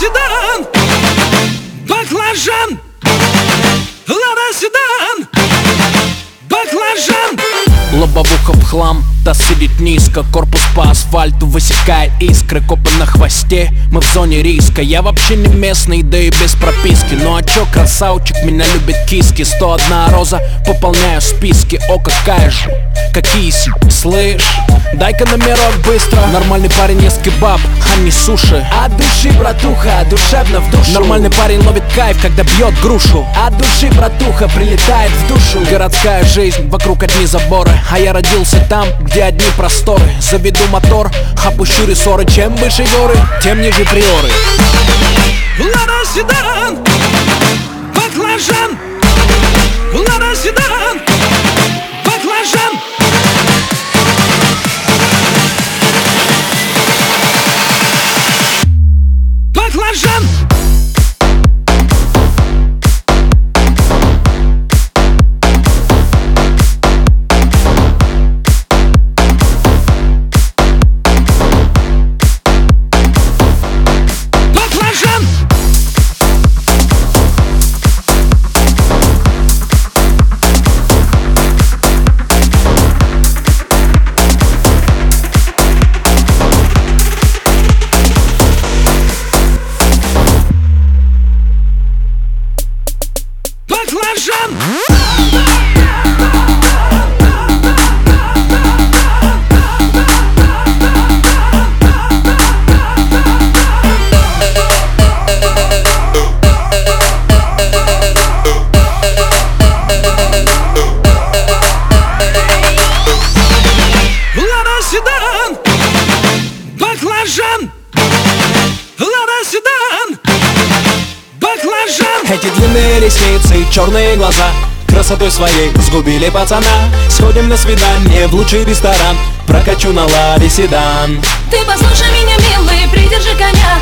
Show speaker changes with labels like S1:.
S1: седан, баклажан, лада седан, баклажан хлам Да сидит низко, корпус по асфальту высекает искры. Копы на хвосте, мы в зоне риска. Я вообще не местный, да и без прописки. Ну а чё, красавчик, меня любит киски. 101 роза, пополняю списки. О, какая же, какие си, слышь. Дай-ка номерок быстро. Нормальный парень ест кебаб, а не суши.
S2: От души, братуха, душевно в душу.
S1: Нормальный парень ловит кайф, когда бьет грушу.
S2: От души, братуха, прилетает в душу.
S1: Городская жизнь, вокруг одни заборы А я родился там, где одни просторы. Заведу мотор, опущу рессоры Чем выше горы, тем ниже приоры.
S3: Лада седан, баклажан Лада седан! Баклажан
S1: Эти длинные ресницы черные глаза Красотой своей сгубили пацана. Сходим на свидание в лучший ресторан. Прокачу на ладе седан.
S4: Ты послушай меня, милый, придержи коня